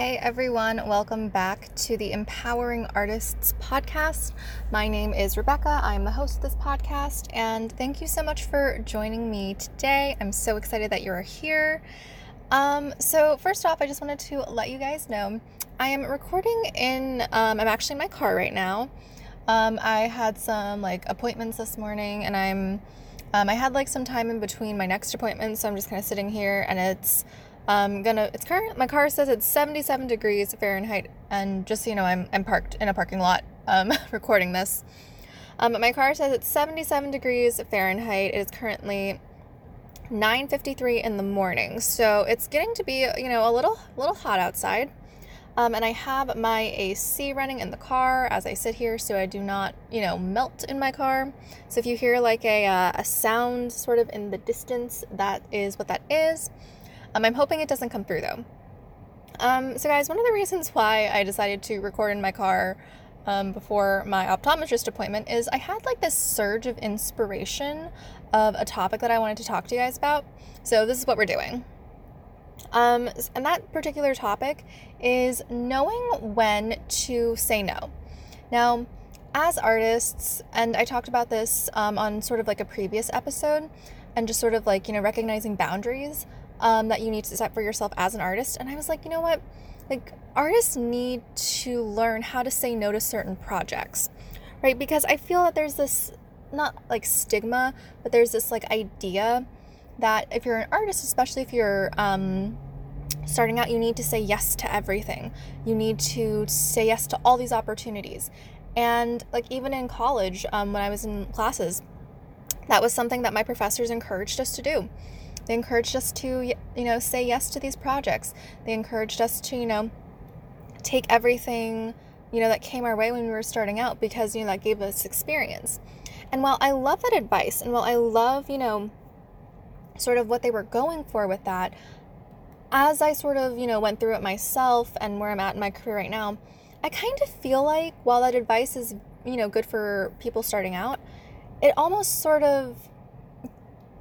Hey everyone, welcome back to the Empowering Artists podcast. My name is Rebecca. I'm the host of this podcast, and thank you so much for joining me today. I'm so excited that you're here. Um, so, first off, I just wanted to let you guys know I am recording in, um, I'm actually in my car right now. Um, I had some like appointments this morning, and I'm, um, I had like some time in between my next appointment, so I'm just kind of sitting here, and it's I'm gonna. It's current. My car says it's 77 degrees Fahrenheit, and just so you know, I'm I'm parked in a parking lot, um, recording this. Um, my car says it's 77 degrees Fahrenheit. It is currently 9:53 in the morning, so it's getting to be you know a little little hot outside. Um, and I have my AC running in the car as I sit here, so I do not, you know, melt in my car. So if you hear like a, uh, a sound sort of in the distance, that is what that is. Um, I'm hoping it doesn't come through though. Um, so, guys, one of the reasons why I decided to record in my car um, before my optometrist appointment is I had like this surge of inspiration of a topic that I wanted to talk to you guys about. So, this is what we're doing. Um, and that particular topic is knowing when to say no. Now, as artists, and I talked about this um, on sort of like a previous episode, and just sort of like, you know, recognizing boundaries um, that you need to set for yourself as an artist. And I was like, you know what? Like, artists need to learn how to say no to certain projects, right? Because I feel that there's this, not like stigma, but there's this like idea that if you're an artist, especially if you're, um, starting out, you need to say yes to everything. You need to say yes to all these opportunities. And like even in college, um, when I was in classes, that was something that my professors encouraged us to do. They encouraged us to, you know, say yes to these projects. They encouraged us to, you know, take everything, you know, that came our way when we were starting out because, you know, that gave us experience. And while I love that advice and while I love, you know, sort of what they were going for with that, as I sort of, you know, went through it myself and where I'm at in my career right now, I kind of feel like while that advice is, you know, good for people starting out, it almost sort of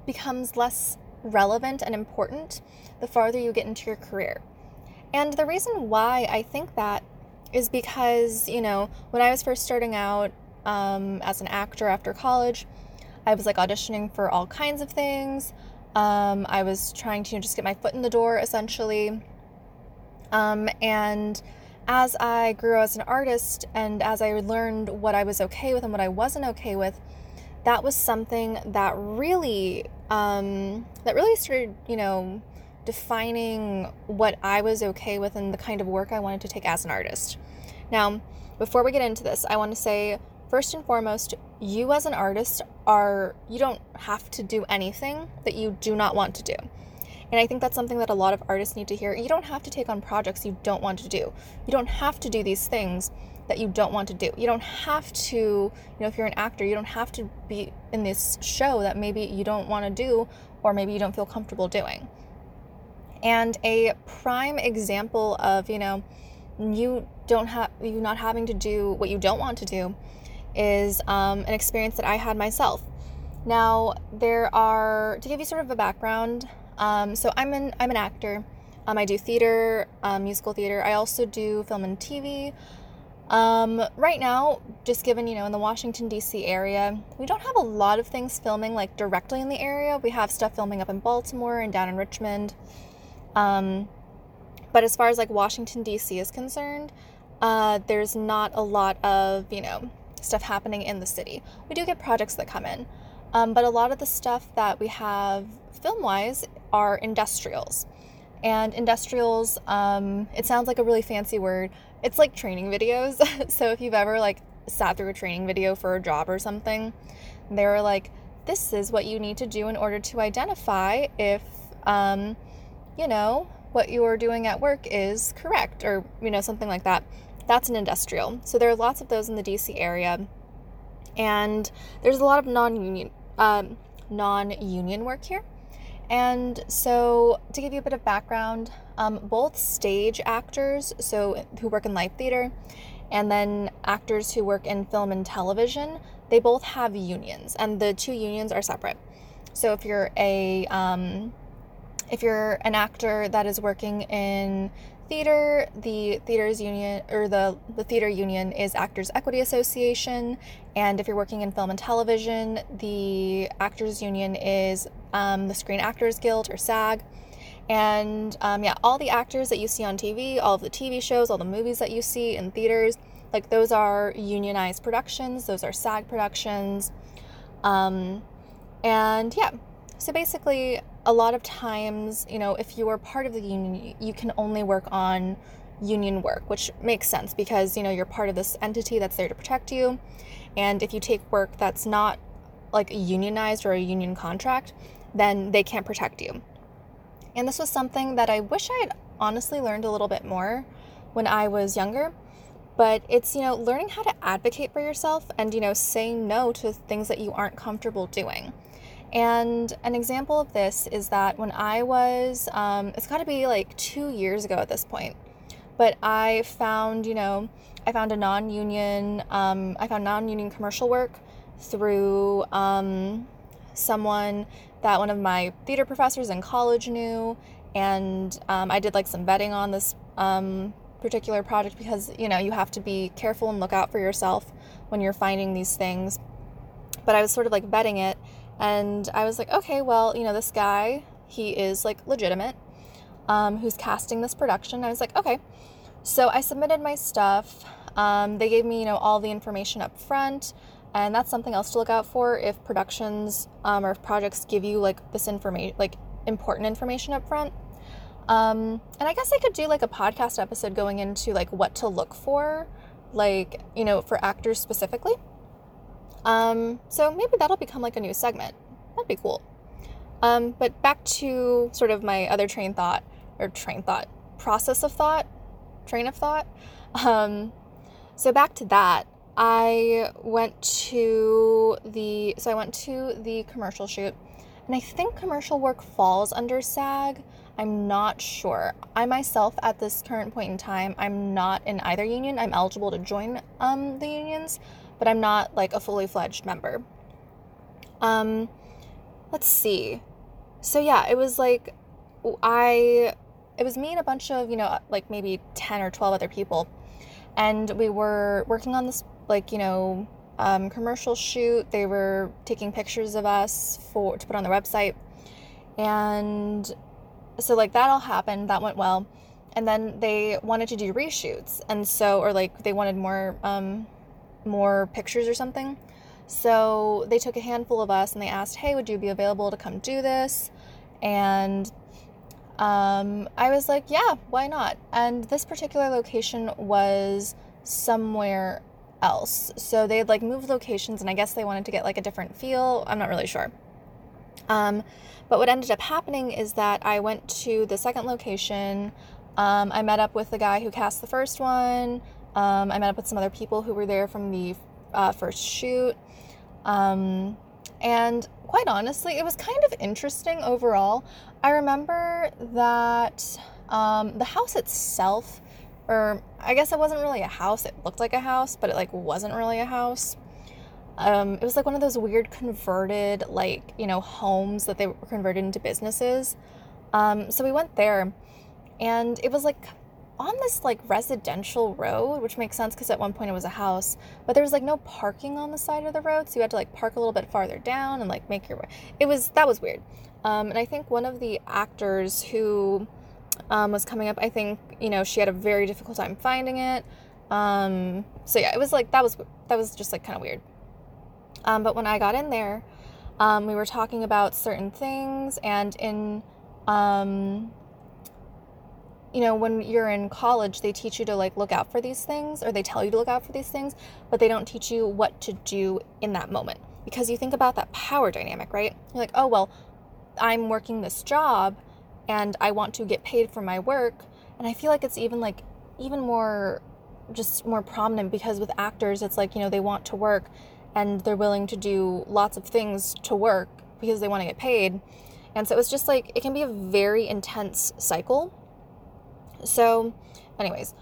becomes less relevant and important the farther you get into your career. And the reason why I think that is because, you know, when I was first starting out um, as an actor after college, I was like auditioning for all kinds of things. Um, I was trying to you know, just get my foot in the door essentially. Um, and as I grew as an artist and as I learned what I was okay with and what I wasn't okay with, that was something that really um, that really started, you know, defining what I was okay with and the kind of work I wanted to take as an artist. Now, before we get into this, I want to say first and foremost, you as an artist are you don't have to do anything that you do not want to do. And I think that's something that a lot of artists need to hear. You don't have to take on projects you don't want to do. You don't have to do these things that you don't want to do. You don't have to, you know, if you're an actor, you don't have to be in this show that maybe you don't want to do or maybe you don't feel comfortable doing. And a prime example of, you know, you don't have you not having to do what you don't want to do is um, an experience that I had myself. Now, there are to give you sort of a background. Um, so I'm an I'm an actor. Um, I do theater, um, musical theater. I also do film and TV. Um, right now, just given, you know, in the Washington, D.C. area, we don't have a lot of things filming like directly in the area. We have stuff filming up in Baltimore and down in Richmond. Um, but as far as like Washington, D.C. is concerned, uh, there's not a lot of, you know, stuff happening in the city. We do get projects that come in, um, but a lot of the stuff that we have film wise are industrials. And industrials, um, it sounds like a really fancy word. It's like training videos. so if you've ever like sat through a training video for a job or something, they're like, this is what you need to do in order to identify if, um, you know, what you're doing at work is correct or, you know, something like that. That's an industrial. So there are lots of those in the DC area. And there's a lot of non union um, non union work here. And so, to give you a bit of background, um, both stage actors, so who work in live theater, and then actors who work in film and television, they both have unions, and the two unions are separate. So, if you're a um, if you're an actor that is working in theater, the theaters union or the the theater union is Actors Equity Association, and if you're working in film and television, the Actors Union is um, the Screen Actors Guild or SAG. And um, yeah, all the actors that you see on TV, all of the TV shows, all the movies that you see in theaters, like those are unionized productions. Those are SAG productions. Um, and yeah, so basically, a lot of times, you know, if you are part of the union, you can only work on union work, which makes sense because, you know, you're part of this entity that's there to protect you. And if you take work that's not like unionized or a union contract, then they can't protect you. And this was something that I wish I had honestly learned a little bit more when I was younger. But it's, you know, learning how to advocate for yourself and, you know, saying no to things that you aren't comfortable doing. And an example of this is that when I was, um, it's got to be like two years ago at this point, but I found, you know, I found a non union, um, I found non union commercial work through um, someone that one of my theater professors in college knew. And um, I did like some vetting on this um, particular project because, you know, you have to be careful and look out for yourself when you're finding these things. But I was sort of like vetting it and I was like, okay, well, you know, this guy, he is like legitimate, um, who's casting this production. I was like, okay. So I submitted my stuff. Um, they gave me, you know, all the information up front. And that's something else to look out for if productions um, or if projects give you like this information, like important information up front. Um, and I guess I could do like a podcast episode going into like what to look for, like, you know, for actors specifically. Um, so maybe that'll become like a new segment. That'd be cool. Um, but back to sort of my other train thought, or train thought, process of thought, train of thought. Um, so back to that, I went to the, so I went to the commercial shoot, and I think commercial work falls under SAG. I'm not sure. I myself, at this current point in time, I'm not in either union. I'm eligible to join um, the unions, but I'm not like a fully fledged member. Um, let's see. So yeah, it was like I it was me and a bunch of, you know, like maybe 10 or 12 other people. And we were working on this like, you know, um, commercial shoot. They were taking pictures of us for to put on their website. And so like that all happened. That went well. And then they wanted to do reshoots. And so or like they wanted more um more pictures or something. So they took a handful of us and they asked, hey, would you be available to come do this? And um, I was like, yeah, why not? And this particular location was somewhere else. So they had like moved locations and I guess they wanted to get like a different feel. I'm not really sure. Um, but what ended up happening is that I went to the second location. Um, I met up with the guy who cast the first one. Um, I met up with some other people who were there from the uh, first shoot. Um, and quite honestly, it was kind of interesting overall. I remember that um, the house itself, or I guess it wasn't really a house, it looked like a house, but it like wasn't really a house. Um, it was like one of those weird converted, like, you know, homes that they were converted into businesses. Um, so we went there and it was like on this like residential road, which makes sense because at one point it was a house, but there was like no parking on the side of the road, so you had to like park a little bit farther down and like make your way. It was that was weird. Um, and I think one of the actors who um, was coming up, I think you know she had a very difficult time finding it. Um, so yeah, it was like that was that was just like kind of weird. Um, but when I got in there, um, we were talking about certain things, and in um, you know, when you're in college, they teach you to like look out for these things or they tell you to look out for these things, but they don't teach you what to do in that moment. Because you think about that power dynamic, right? You're like, oh, well, I'm working this job and I want to get paid for my work. And I feel like it's even like, even more, just more prominent because with actors, it's like, you know, they want to work and they're willing to do lots of things to work because they want to get paid. And so it's just like, it can be a very intense cycle so, anyways,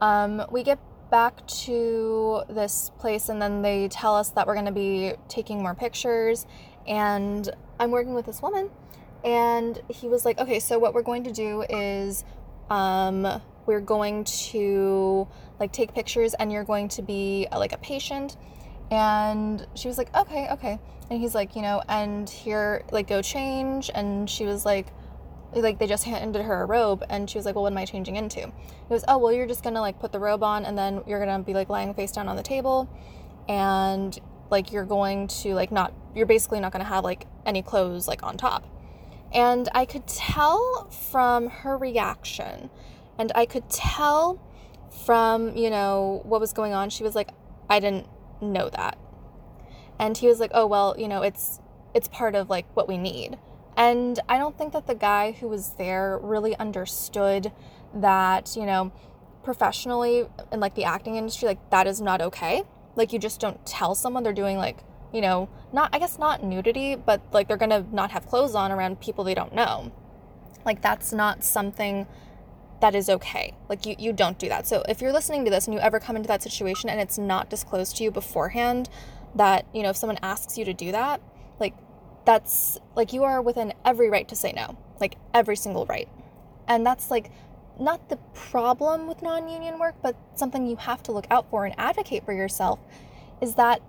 um, we get back to this place, and then they tell us that we're going to be taking more pictures. And I'm working with this woman, and he was like, okay, so what we're going to do is um, we're going to like take pictures and you're going to be uh, like a patient and she was like okay okay and he's like you know and here like go change and she was like like they just handed her a robe and she was like well what am i changing into? He was oh well you're just gonna like put the robe on and then you're gonna be like lying face down on the table and like you're going to like not you're basically not gonna have like any clothes like on top. And i could tell from her reaction and i could tell from you know what was going on she was like i didn't know that. And he was like oh well you know it's it's part of like what we need and I don't think that the guy who was there really understood that, you know, professionally in like the acting industry, like that is not okay. Like you just don't tell someone they're doing like, you know, not I guess not nudity, but like they're gonna not have clothes on around people they don't know. Like that's not something that is okay. Like you, you don't do that. So if you're listening to this and you ever come into that situation and it's not disclosed to you beforehand that, you know, if someone asks you to do that, like that's like you are within every right to say no, like every single right. And that's like not the problem with non union work, but something you have to look out for and advocate for yourself is that,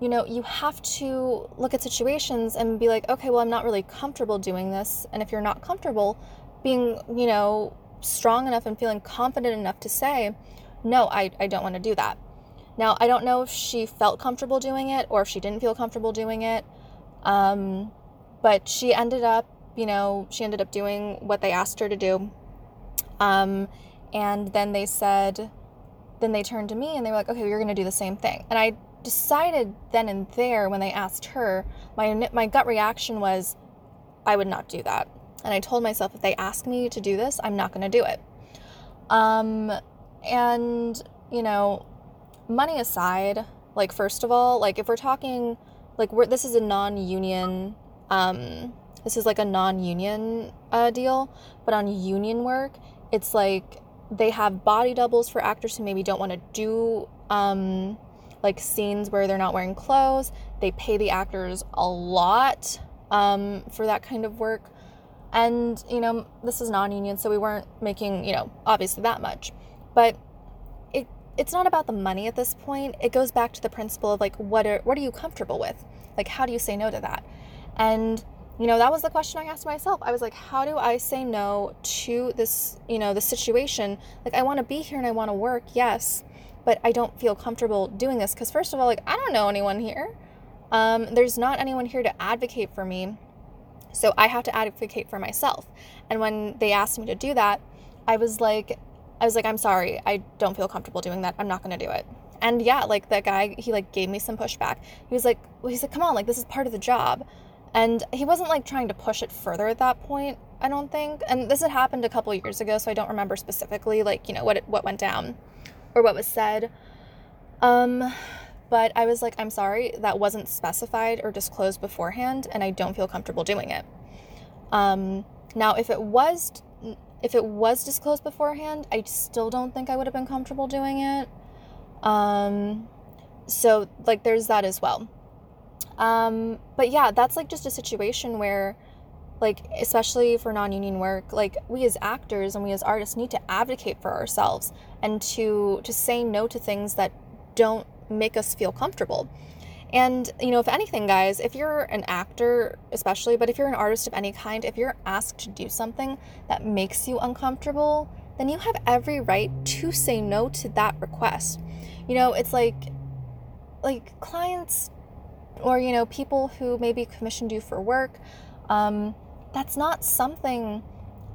you know, you have to look at situations and be like, okay, well, I'm not really comfortable doing this. And if you're not comfortable being, you know, strong enough and feeling confident enough to say, no, I, I don't want to do that. Now, I don't know if she felt comfortable doing it or if she didn't feel comfortable doing it. Um, but she ended up, you know, she ended up doing what they asked her to do. Um, and then they said, then they turned to me and they were like, okay, you're going to do the same thing. And I decided then and there when they asked her, my, my gut reaction was, I would not do that. And I told myself, if they ask me to do this, I'm not going to do it. Um, and, you know, money aside, like, first of all, like, if we're talking like we're this is a non-union um this is like a non-union uh, deal but on union work it's like they have body doubles for actors who maybe don't want to do um like scenes where they're not wearing clothes. They pay the actors a lot um, for that kind of work. And you know this is non-union so we weren't making you know obviously that much. But it's not about the money at this point it goes back to the principle of like what are what are you comfortable with like, how do you say no to that? And, you know, that was the question I asked myself. I was like, how do I say no to this, you know, the situation? Like, I want to be here and I want to work, yes, but I don't feel comfortable doing this because, first of all, like, I don't know anyone here. Um, there's not anyone here to advocate for me. So I have to advocate for myself. And when they asked me to do that, I was like, I was like, I'm sorry, I don't feel comfortable doing that. I'm not to do it. And yeah like that guy he like gave me some pushback. He was like well, he's like come on like this is part of the job. And he wasn't like trying to push it further at that point i don't think. And this had happened a couple years ago so i don't remember specifically like you know what it, what went down or what was said. Um but i was like i'm sorry. That wasn't specified or disclosed beforehand and i don't feel comfortable doing it. Um now if it was if it was disclosed beforehand i still don't think i would have been comfortable doing it um, so like there's that as well. Um, but yeah, that's like just a situation where like especially for non-union work, like we as actors and we as artists need to advocate for ourselves and to to say no to things that don't make us feel comfortable. And, you know, if anything, guys, if you're an actor, especially, but if you're an artist of any kind, if you're asked to do something that makes you uncomfortable, then you have every right to say no to that request. You know, it's like like clients or you know people who maybe commissioned you for work. Um, that's not something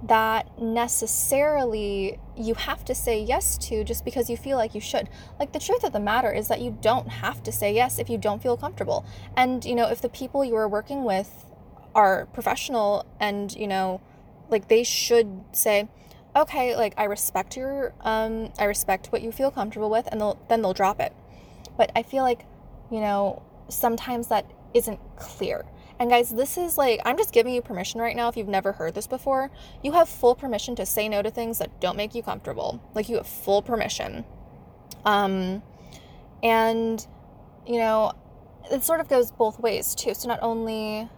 that necessarily you have to say yes to just because you feel like you should. Like the truth of the matter is that you don't have to say yes if you don't feel comfortable. And you know, if the people you are working with are professional and you know, like they should say, okay, like I respect your, um, I respect what you feel comfortable with, and they'll then they'll drop it. But I feel like, you know, sometimes that isn't clear. And guys, this is like I'm just giving you permission right now. If you've never heard this before, you have full permission to say no to things that don't make you comfortable. Like you have full permission. Um, and you know, it sort of goes both ways too. So not only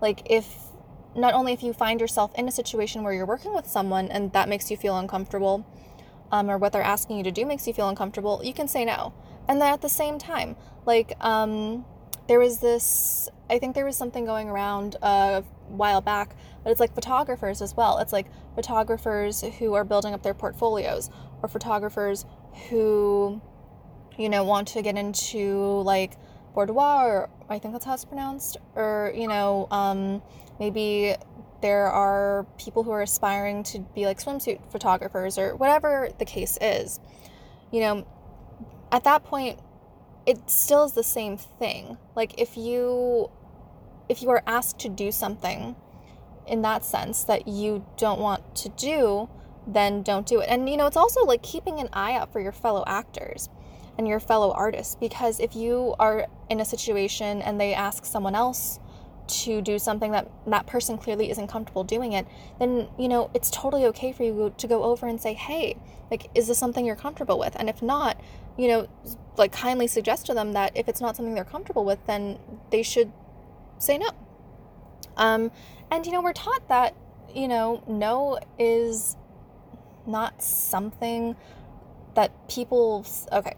like if not only if you find yourself in a situation where you're working with someone and that makes you feel uncomfortable, um, or what they're asking you to do makes you feel uncomfortable, you can say no. And then at the same time, like, um, there was this, I think there was something going around a while back, but it's like photographers as well. It's like photographers who are building up their portfolios, or photographers who, you know, want to get into like boudoir, or I think that's how it's pronounced, or, you know, um, maybe there are people who are aspiring to be like swimsuit photographers or whatever the case is. You know, at that point, it still is the same thing. Like if you if you are asked to do something in that sense that you don't want to do, then don't do it. And you know, it's also like keeping an eye out for your fellow actors and your fellow artists because if you are in a situation and they ask someone else to do something that that person clearly isn't comfortable doing it, then you know it's totally okay for you to go over and say, "Hey, like is this something you're comfortable with?" And if not, you know, like kindly suggest to them that if it's not something they're comfortable with, then they should say no. Um, and you know, we're taught that you know, no is not something that people okay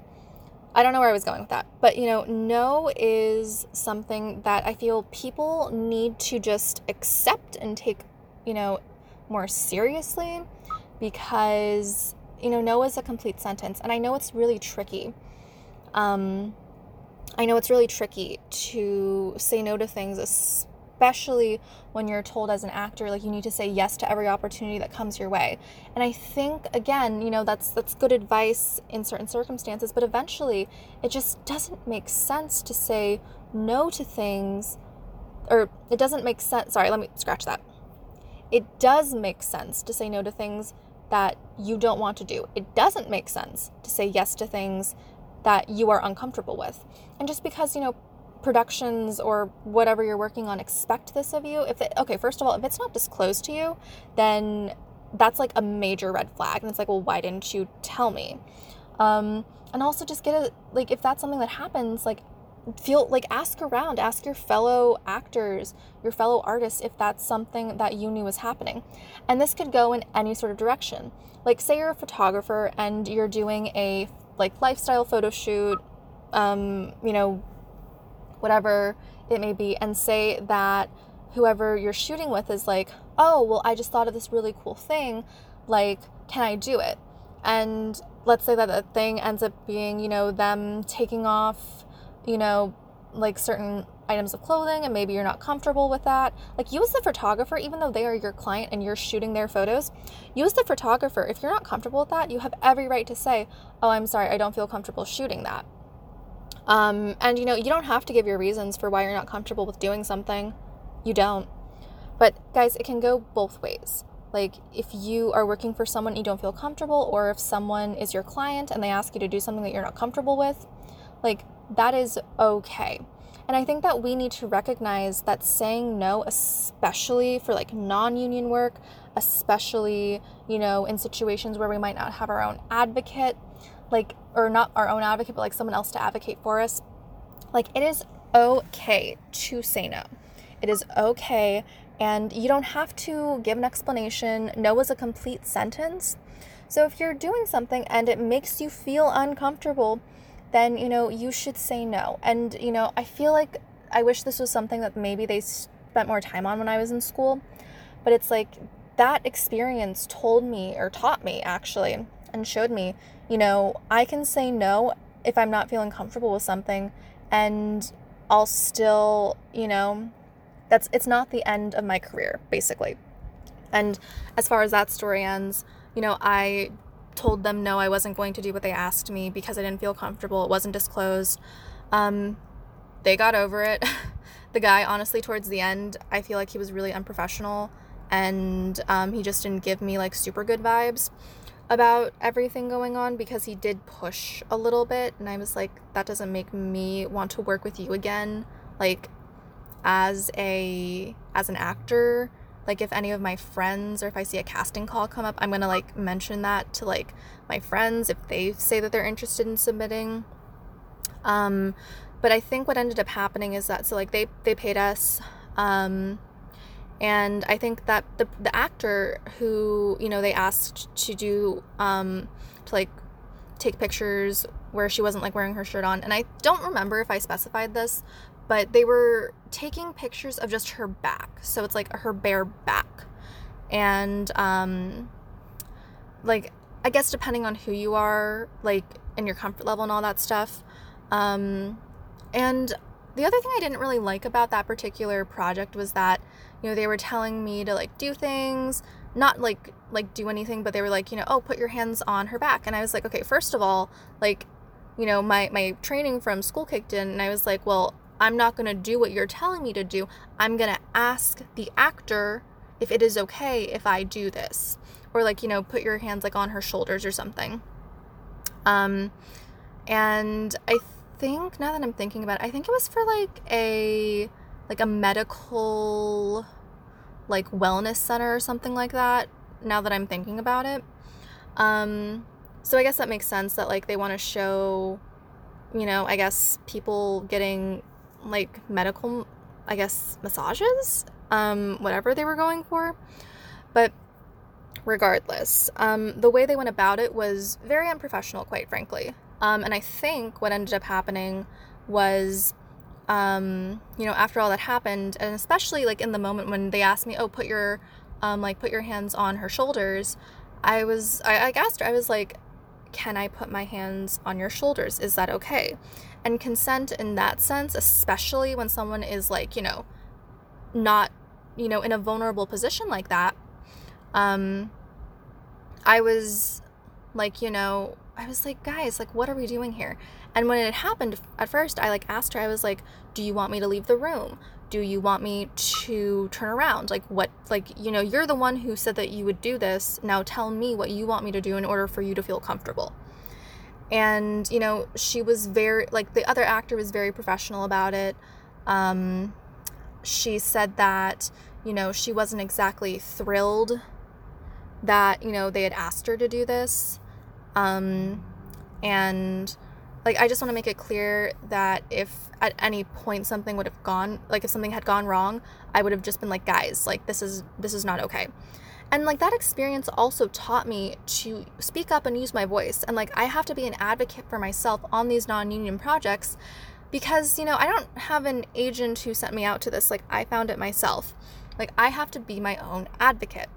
I don't know where I was going with that, but you know, no is something that I feel people need to just accept and take, you know, more seriously because, you know, no is a complete sentence. And I know it's really tricky. Um, I know it's really tricky to say no to things, especially when you're told as an actor like you need to say yes to every opportunity that comes your way. And I think again, you know, that's that's good advice in certain circumstances, but eventually it just doesn't make sense to say no to things or it doesn't make sense. Sorry, let me scratch that. It does make sense to say no to things that you don't want to do. It doesn't make sense to say yes to things that you are uncomfortable with. And just because, you know, productions or whatever you're working on expect this of you if it okay first of all if it's not disclosed to you then that's like a major red flag. And it's like well why didn't you tell me? Um, and also just get a like if that's something that happens like feel like ask around. Ask your fellow actors your fellow artists if that's something that you knew was happening. And this could go in any sort of direction. Like say you're a photographer and you're doing a like lifestyle photo shoot um, you know whatever it may be, and say that whoever you're shooting with is like, oh, well, I just thought of this really cool thing. Like, can I do it? And let's say that the thing ends up being, you know, them taking off, you know, like certain items of clothing and maybe you're not comfortable with that. Like, you as the photographer, even though they are your client and you're shooting their photos, you as the photographer. If you're not comfortable with that, you have every right to say, oh, I'm sorry, I don't feel comfortable shooting that. Um, and you know, you don't have to give your reasons for why you're not comfortable with doing something. You don't. But guys, it can go both ways. Like if you are working for someone you don't feel comfortable, or if someone is your client and they ask you to do something that you're not comfortable with, like that is okay. And I think that we need to recognize that saying no, especially for like non union work, especially, you know, in situations where we might not have our own advocate, like or not our own advocate but like someone else to advocate for us like it is okay to say no. It is okay and you don't have to give an explanation. No is a complete sentence. So if you're doing something and it makes you feel uncomfortable then you know you should say no. And you know i feel like i wish this was something that maybe they spent more time on when i was in school but it's like that experience told me or taught me actually and showed me, you know, I can say no if I'm not feeling comfortable with something and I'll still, you know, that's it's not the end of my career basically. And as far as that story ends, you know, I told them no, I wasn't going to do what they asked me because I didn't feel comfortable. It wasn't disclosed. Um, they got over it. the guy, honestly, towards the end, I feel like he was really unprofessional and um, he just didn't give me like super good vibes about everything going on because he did push a little bit and I was like that doesn't make me want to work with you again. Like as a as an actor like if any of my friends or if I see a casting call come up I'm going to like mention that to like my friends if they say that they're interested in submitting. Um but I think what ended up happening is that so like they they paid us um And I think that the, the actor who, you know, they asked to do, um, to like take pictures where she wasn't like wearing her shirt on. And I don't remember if I specified this, but they were taking pictures of just her back. So it's like her bare back. And, um, like, I guess depending on who you are, like, and your comfort level and all that stuff. Um, and the other thing I didn't really like about that particular project was that, you know, they were telling me to like do things, not like like do anything, but they were like, you know, oh, put your hands on her back. And I was like, okay, first of all, like, you know, my my training from school kicked in and I was like, well, I'm not going to do what you're telling me to do. I'm going to ask the actor if it is okay if I do this. Or like, you know, put your hands like on her shoulders or something. Um and I think now that I'm thinking about it, I think it was for like a like a medical like wellness center or something like that. Now that I'm thinking about it. Um so I guess that makes sense that like they want to show you know, I guess people getting like medical I guess massages, um whatever they were going for. But regardless, um the way they went about it was very unprofessional quite frankly. Um, and I think what ended up happening was, um, you know, after all that happened, and especially like in the moment when they asked me, "Oh, put your, um, like put your hands on her shoulders," I was, I, I asked her, I was like, "Can I put my hands on your shoulders? Is that okay?" And consent in that sense, especially when someone is like, you know, not, you know, in a vulnerable position like that, um, I was like, you know, I was like, guys, like, what are we doing here? And when it happened, at first, I like asked her, I was like, do you want me to leave the room? Do you want me to turn around? Like, what, like, you know, you're the one who said that you would do this. Now tell me what you want me to do in order for you to feel comfortable. And, you know, she was very, like, the other actor was very professional about it. Um, she said that, you know, she wasn't exactly thrilled that, you know, they had asked her to do this um, and like I just want to make it clear that if at any point something would have gone like if something had gone wrong, I would have just been like, guys, like this is this is not okay. And like that experience also taught me to speak up and use my voice. And like I have to be an advocate for myself on these non-union projects because, you know, I don't have an agent who sent me out to this. Like I found it myself. Like I have to be my own advocate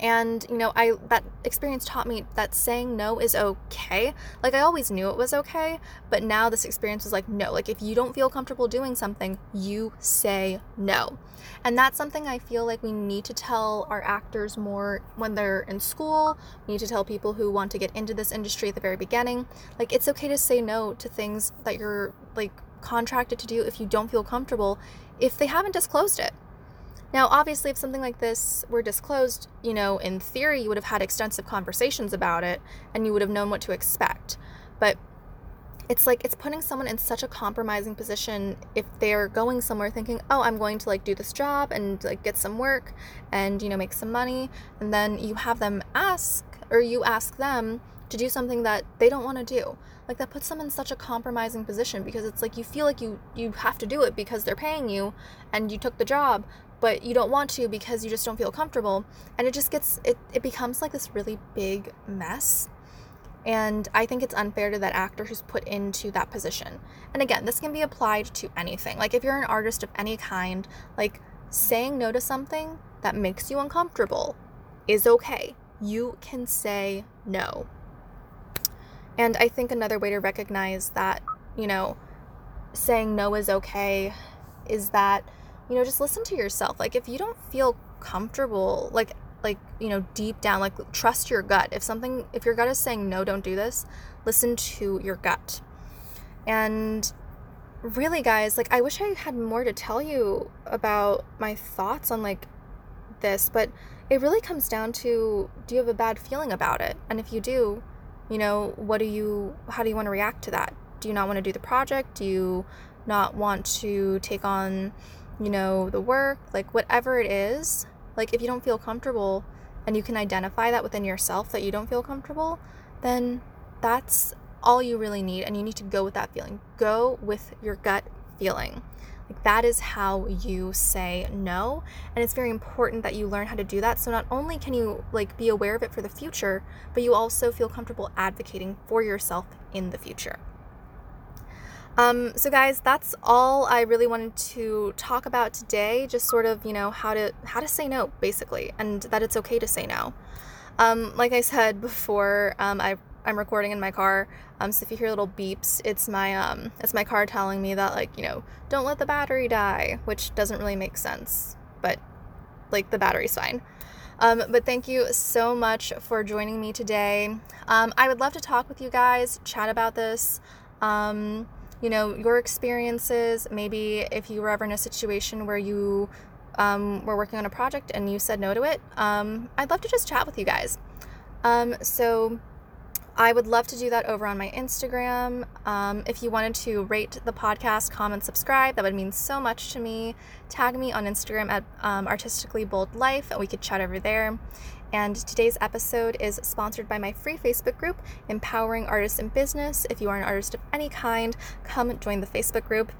and you know i that experience taught me that saying no is okay. Like i always knew it was okay but now this experience was like no like if you don't feel comfortable doing something you say no. And that's something i feel like we need to tell our actors more when they're in school. We need to tell people who want to get into this industry at the very beginning. Like it's okay to say no to things that you're like contracted to do if you don't feel comfortable if they haven't disclosed it now, obviously, if something like this were disclosed, you know, in theory, you would have had extensive conversations about it and you would have known what to expect. But it's like it's putting someone in such a compromising position if they're going somewhere thinking, "Oh, I'm going to like do this job and like get some work and you know make some money." And then you have them ask or you ask them to do something that they don't want to do. Like that puts them in such a compromising position because it's like you feel like you you have to do it because they're paying you and you took the job, but you don't want to because you just don't feel comfortable. And it just gets it, it becomes like this really big mess. And i think it's unfair to that actor who's put into that position. And again this can be applied to anything. Like if you're an artist of any kind like saying no to something that makes you uncomfortable is okay. You can say no. And i think another way to recognize that you know saying no is okay is that you know, just listen to yourself. Like if you don't feel comfortable, like like, you know, deep down, like trust your gut. If something if your gut is saying no, don't do this, listen to your gut. And really guys, like I wish I had more to tell you about my thoughts on like this, but it really comes down to do you have a bad feeling about it? And if you do, you know, what do you how do you want to react to that? Do you not want to do the project? Do you not want to take on you know, the work, like whatever it is, like if you don't feel comfortable and you can identify that within yourself that you don't feel comfortable, then that's all you really need and you need to go with that feeling. Go with your gut feeling. Like that is how you say no, and it's very important that you learn how to do that. So not only can you like be aware of it for the future, but you also feel comfortable advocating for yourself in the future. Um, so guys, that's all I really wanted to talk about today. Just sort of, you know, how to how to say no, basically, and that it's okay to say no. Um, like I said before, um, I I'm recording in my car. Um, so if you hear little beeps, it's my um, it's my car telling me that like you know don't let the battery die, which doesn't really make sense, but like the battery's fine. Um, but thank you so much for joining me today. Um, I would love to talk with you guys, chat about this. Um, you know, your experiences. Maybe if you were ever in a situation where you um, were working on a project and you said no to it, um, I'd love to just chat with you guys. Um, so I would love to do that over on my Instagram. Um, if you wanted to rate the podcast, comment, subscribe, that would mean so much to me. Tag me on Instagram at um, Artistically Bold Life, and we could chat over there. And today's episode is sponsored by my free Facebook group, Empowering Artists in Business. If you are an artist of any kind, come join the Facebook group.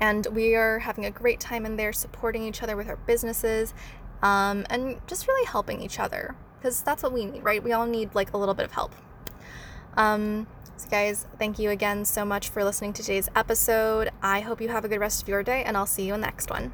And we are having a great time in there, supporting each other with our businesses um, and just really helping each other because that's what we need, right? We all need like a little bit of help. Um, so, guys, thank you again so much for listening to today's episode. I hope you have a good rest of your day, and I'll see you in the next one.